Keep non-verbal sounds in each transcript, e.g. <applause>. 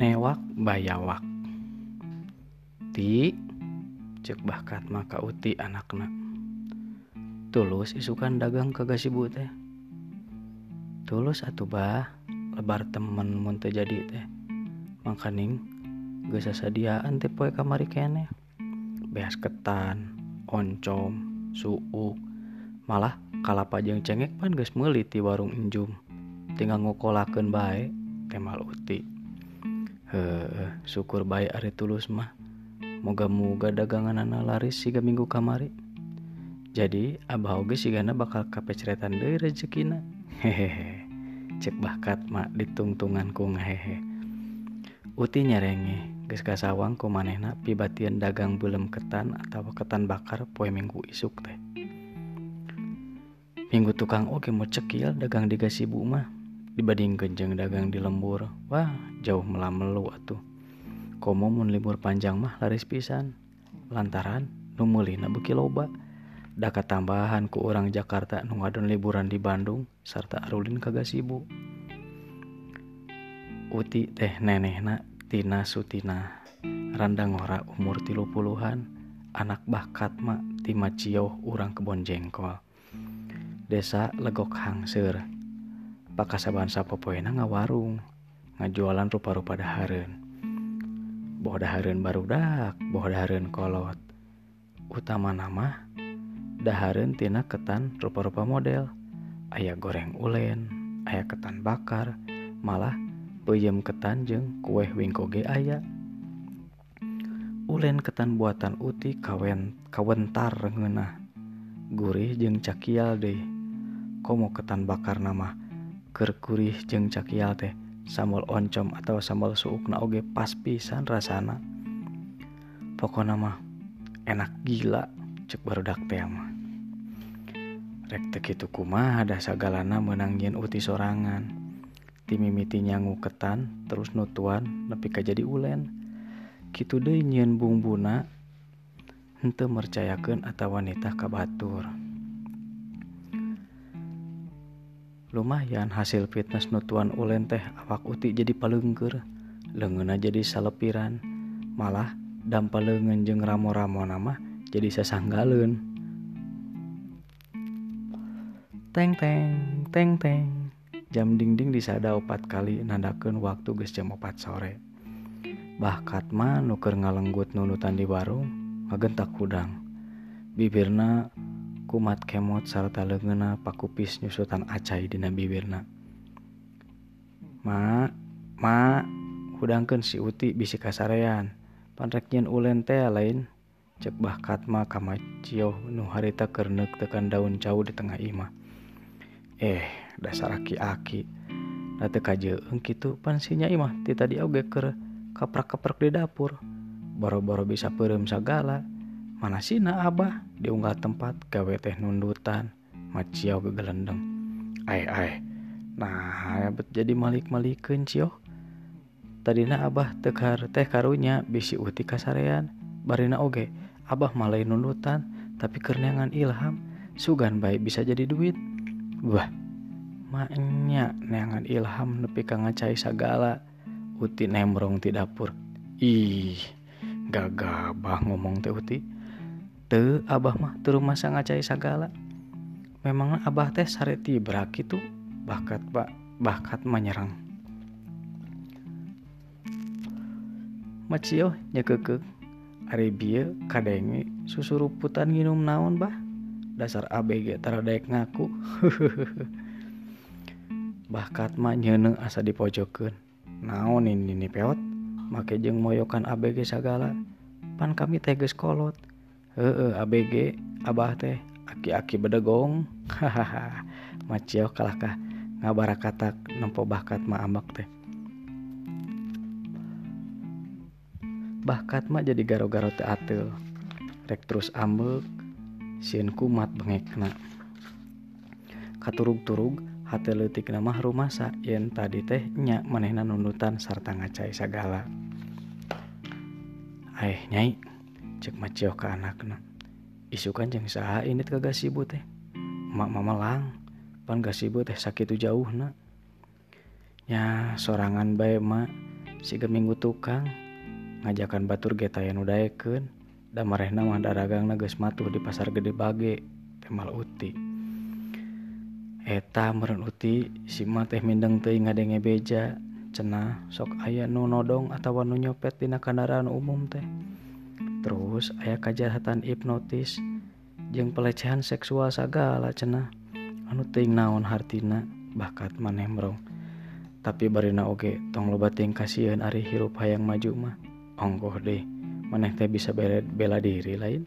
newak bayawak. Ti cek bakat maka uti anakna. Tulus isukan dagang kagasibu teh. Tulus atuh bah. Lebar temen mun teu jadi teh. Makaning geus sasadiaan teh poe kamari keneh beas ketan oncom suuk malah kalapa jeung cengek pan geus meuli ti warung enjum tinggal ngokolakeun bae kemal uti heuh syukur bae ari tulus mah. Moga-moga daganganana laris siga minggu kamari. Jadi abah oge sigana bakal kapecretan deui rezekina hehehe cek bakat mak ditungtungan ku ngahehe. Uti nyerenge geus kasawang ku manehna pibatian dagang belum ketan atau ketan bakar poe minggu isuk teh. Minggu tukang oge mau cekil dagang di gasibu mah dibanding genjeng dagang di lembur wah jauh melamelu atuh. Komo mun libur panjang mah laris pisan. Lantaran nu meulihna beuki loba. Daka tambahan ku orang Jakarta nu ngadon liburan di Bandung sarta arulin ka gasibu uti teh nenehna Tina Sutina randang ora umur tilu puluhan anak bakat mak ti Macioh urang kebon jengkol. Desa legok hangseur pakasaban sapopoena ngawarung ngajualan rupa-rupa dahareun boh dahareun barudak boh dahareun kolot. Utama nama dahareun tina ketan rupa-rupa model. Aya goreng ulen aya ketan bakar. Malah peyem ketan jeung kue wingko ge aya. Ulen ketan buatan uti kawen kawentar ngeunah gurih jeung cakial deui komo ketan bakar nama kurih jeung cakial teh sambal oncom atau sambal suukna oge pas pisan rasana. Pokona mah enak gila cek barudak teh mah rek teu kitu kumaha da sagalana meunang yeun uti sorangan. Timimiti nyangu ketan terus nutuan nepi ka jadi ulen. Kitu deui nyieun bumbuna henteu mercayakeun atawa wanita ka batur. Lumayan hasil fitness nutuan ulen teh awak uti jadi paleungkeur leungeunna jadi salepiran. Malah dampaleungeun jeung ramo-ramo nama jadi sasanggaleun teng teng teng teng. Jam dingding disada opat kali nandakeun waktu geus jam opat sore. Bahkat mah nuker ngalenggut nunutan di warung ngagentak hudang bibirna kumat kemot sarta legena pakupis nyusutan acai dina bibirna. Ma ma hudangkeun si uti bisi kasarean. Panreknyen ulen teh lain cek bahkat mah kamacio nu harita kernek tekan daun cau di tengah imah. Eh dasar aki-aki. Da teu kajeung kitu pansinya imah ti tadi oge keur kaprak-kaprak di dapur. Boro-boro bisa peureum sagala. Mana sina abah? Diunggah tempat gawe teh nundutan. Macio gegelendeng ai ai nah bet jadi malik-malikeun cio tadina abah tekar teh karunya bisi uti kasarean barina oge abah malai nundutan tapi kerneangan ilham. Sugan baik bisa jadi duit. Wah maknya neangan ilham nepi ka ngacai sagala. Uti nembrong ti dapur. Ih gagabah ngomong teh uti teu abah mah teu masa ngacai sagala. Memang abah teh sare tibrak itu bakat pak bakat menyerang macio nyekekek. Ari bieu kadenge susuruputan nginum naon bah? Dasar ABG tara daek ngaku. <laughs> Bakat mah nyeuneu asa dipojokeun. Naon ini nih peot? Make jeung moyokan ABG sagala. Pan kami teh geus kolot eh ABG Abah teh aki-aki bedegong. <laughs> Hahaha Macio kalahkah ngabara katak nempo bakat mah ambak teh. Bakat mah jadi garo-garo teh atil rek terus ambek sieun kumat bengekna. Katurug-turug hati leutik nama rumasa yen tadi teh nya manehna nunutan sarta ngacai sagala. Aih nyai. cek maceo ke anaknya isukan jeng saha ini kagak sibut teh. Mak mama lang pan gak sibut teh sakit jauh na nya sorangan bae mak si geminggu tukang ngajakan batur getayan udaekeun. Dan marehna mah daragang geus matuh di pasar gede bage temal uti. Eta meren uti si mah teh mindeng teuing ngadenge beja. Cenah sok aya nu nodong atawa nu nyopet dina kendaraan umum teh. terus ayah kejahatan hipnotis jeung pelecehan seksual segala cenah. Anu ting naon hartina bakat maneh merong tapi barina oge tong loba ting kasihan ari hirup hayang maju mah. Ongkoh deh maneh teh bisa bela, bela diri lain.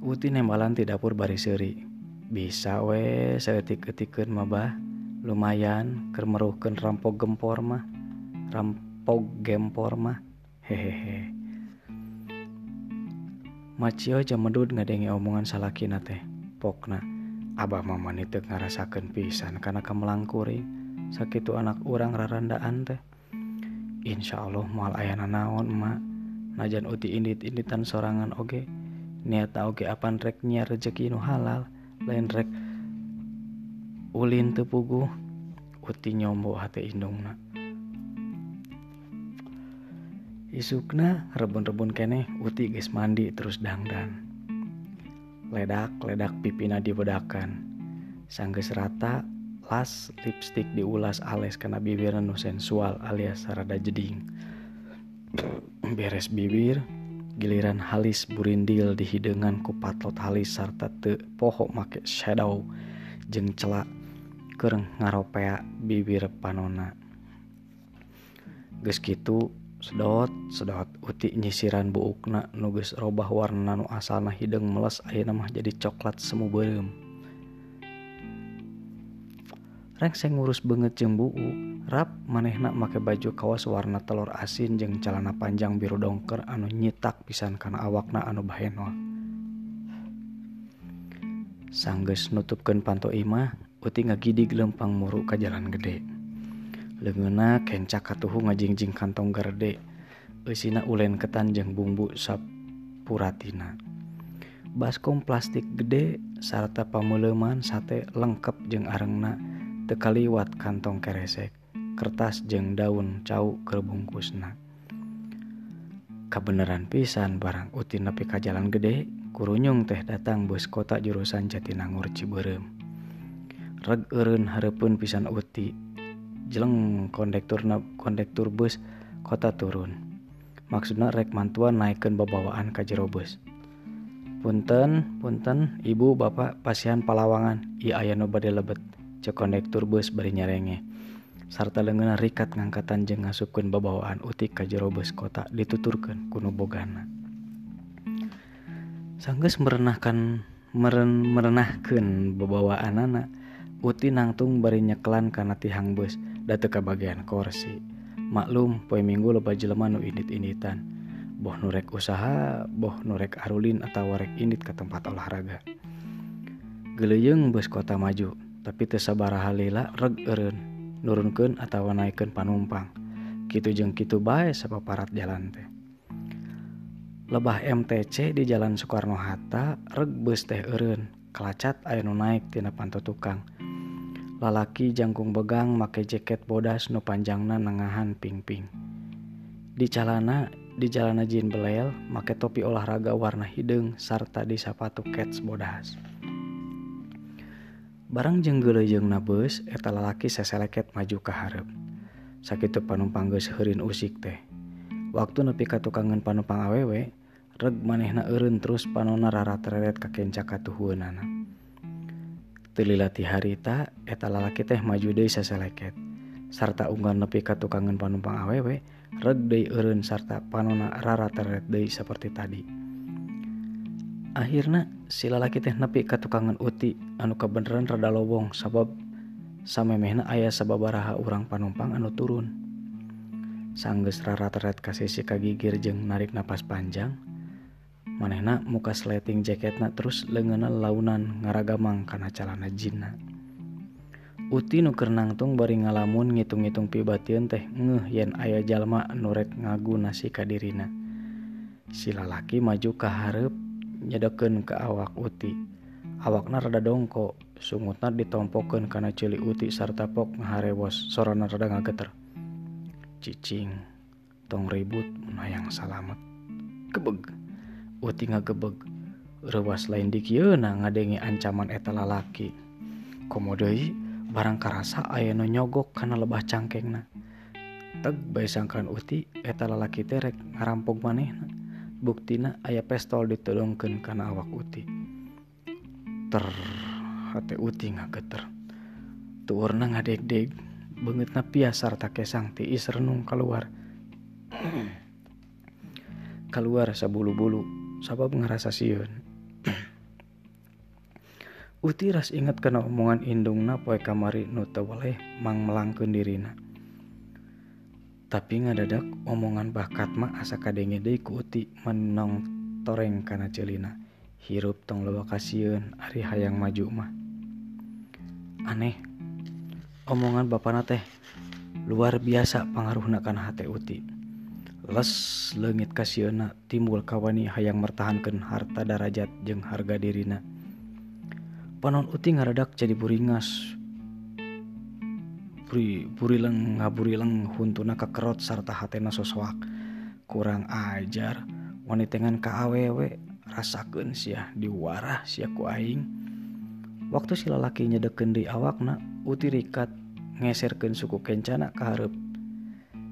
Uti nembalan ti dapur bari seri bisa we saeutik-eutikeun mah bah. Lumayan keur meruhkeun rampok gempor mah. Rampok gempor mah. Hehehe. Macio cemedut ngadenge omongan salakina teh. Pokna Abah mama nitu ngarasakan pisan karena kamelangkuri. Sakitu anak orang rarandaan teh. Insya Allah mal ayana naon emak najan uti indit inditan sorangan oge. Niat oge apan rek reknya rezeki nu halal. Lain rek ulin tepugu uti nyombo hati indungna. Isukna rebun-rebun kene uti geus mandi terus dangdan. Ledak ledak pipina dibedakan. Sanggeus rata las lipstick diulas ales karena bibir nu sensual alias rada jeding. <clears throat> Beres bibir giliran halis burindil di hidangan ku patot halis sarta te pohok make shadow jeng celak kereng ngaropea bibir panona. Geus gitu sedot sedot uti nyisiran buukna nuges robah warna nu asana hidung meles ayeuna mah jadi coklat semu beureum. Saya ngurus banget jeng buu rap manehna make baju kawas warna telur asin jeng celana panjang biru dongker anu nyitak pisan karena awakna anu bahenol Sangges nutupkan panto imah uti ngagidig lempang muruk ke jalan gede. lengena kencak katuhu ngajingjing kantong gerde Esina ulen ketanjang bumbu sapuratina. Baskom plastik gede sarta pameleman sate lengkap jeng arengna tekaliwat kantong keresek. Kertas jeng daun cau kerbungkusna. Kebenaran pisan barang utin nepi ka jalan gede kurunyung teh datang bus kota jurusan Jatinangor Ciberem. Reg eureun hareupeun pisan uti. jeleng kondektur kondektur bus kota turun. Maksudnya rek mantuan naikkan babawaan ke jero bus punten punten ibu bapak pasihan palawangan i ayano bade lebet cek kondektur bus bari nyarenge sarta lengan rikat ngangkatan jeng ngasupkeun babawaan utik ka jero bus kota dituturkan kuno bogana. Sanggeus merenahkan meren merenahkan babawaan anak uti nangtung bari nyeklan karena tihang bus data kebagian kursi maklum poe minggu loba jelema nu indit-inditan boh nurek usaha boh nurek arulin atau warek indit ke tempat olahraga. Geleyeng bus kota maju tapi tersabara halila reg eren nurunkan atau naikkan panumpang. Gitu jeng gitu bae sepaparat jalan teh. Lebah MTC di jalan Soekarno Hatta reg bus teh eren kelacat ayo naik tina panto tukang. lalaki jangkung begang make jaket bodas nu panjangna nengahan pingping. Di calana di jalana jin belel make topi olahraga warna hidung sarta di sapatu kets bodas. Barang jenggelejeng nabes eta lalaki seseleket maju ke harap. Sakitu panumpang geus heurin usik teh. Waktu nepi ka tukangan panumpang awewe, reg manehna eureun terus panona rara tereret ka kenca katuhueunana. tililati harita eta lalaki teh maju deui saseleket sarta unggal nepi ka tukangan panumpang awewe reg deui eureun sarta panona rara teret deui seperti tadi. Akhirnya si lalaki teh nepi ka tukangan uti anu kebeneran rada lobong sabab samemehna aya sababaraha urang panumpang anu turun. Sanggeus rara teret ka sisi kagigir jeung narik napas panjang manehna muka sleting jaketna terus lengena launan ngaragamang karena calana jinna. Uti nuker nangtung bari ngalamun ngitung-ngitung pibatiun teh ngeh yen ayah jalma nurek ngagu nasi kadirina Si lalaki maju ke hareup nyedokeun ke awak uti. Awakna rada dongko sungutna ditompokeun kana cili uti sarta pok ngaharewos sorana rada ngageter. Cicing tong ribut menayang salamet. Kebeg! Uti ngagebeg rewas lain di dikiuna ngadenge ancaman eta lalaki. Komodei barang karasa aya nu nyogok kana lebah cangkengna teg bae sangkan uti eta lalaki terek ngarampok manehna buktina aya pistol ditodongkeun kana awak uti. Ter hate uti ngageter. Tuurna ngadeg-deg banget na piasar tak kesang tiis renung keluar keluar sabulu-bulu. Sabab ngerasa siun Uti ras inget kena omongan indungna poe kamari nu teu waleh mang melangkeun dirina. Tapi ngadadak omongan bakat mah asa kadenge deui ku Uti menong toreng kana ceulina. Hirup tong loba kasieun ari hayang maju mah. Aneh. Omongan bapana teh luar biasa pangaruhna kana hate Uti. les legit kasna timbul kawani hayang mertahankan harta darajat jeung harga dirina. Panon uti ngaradak jadi buringas Buri, burileng ngaburileng huntuna kekerot sarta hatena sosowak kurang ajar wanitengan ka awewe rasakeun sia diwarah sia ku aing. Waktu si lalaki nyedekeun di awakna uti rikat ngeserkeun suku kencana ka hareup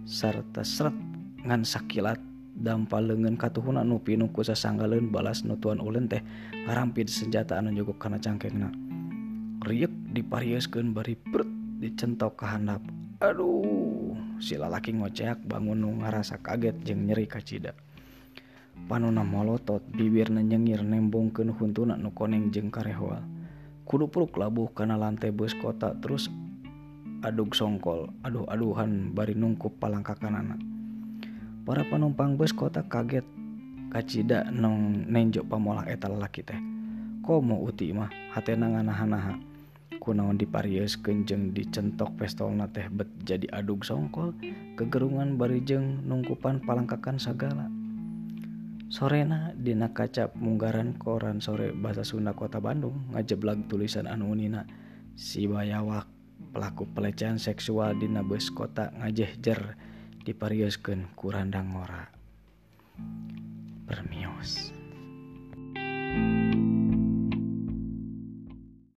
sarta seret ngan sakilat dampa lengan katuhuna nu pinu ku sasanggaleun balas nutuan ulun teh ngarampid senjata anu nyogok kana cangkengna. Riek dipariuskeun bari perut dicentok ka handap. Aduh si lalaki ngoceak bangun nu ngarasa kaget jeung nyeri kacida panuna molotot bibir nyengir nembongkeun huntuna nu koneng jeung karehoal kudu puruk labuh kana lantai bus kota terus aduk songkol. Aduh aduhan bari nungkup palangka kanana. para penumpang bus kota kaget. Kacida nong nenjok pamolah eta lalaki teh. Komo uti mah hatena nganaha-naha. Kunaon diparius kenjeng dicentok pestolna teh bet jadi aduk songkol. Kegerungan barijeng nungkupan palangkakan sagala. Sorena dina kacap munggaran koran sore bahasa Sunda kota Bandung ngajeblag tulisan anu anunina si bayawak pelaku pelecehan seksual dina bus kota ngajehjer. dipariuskeun ku Randang Ngora. Permios. thank you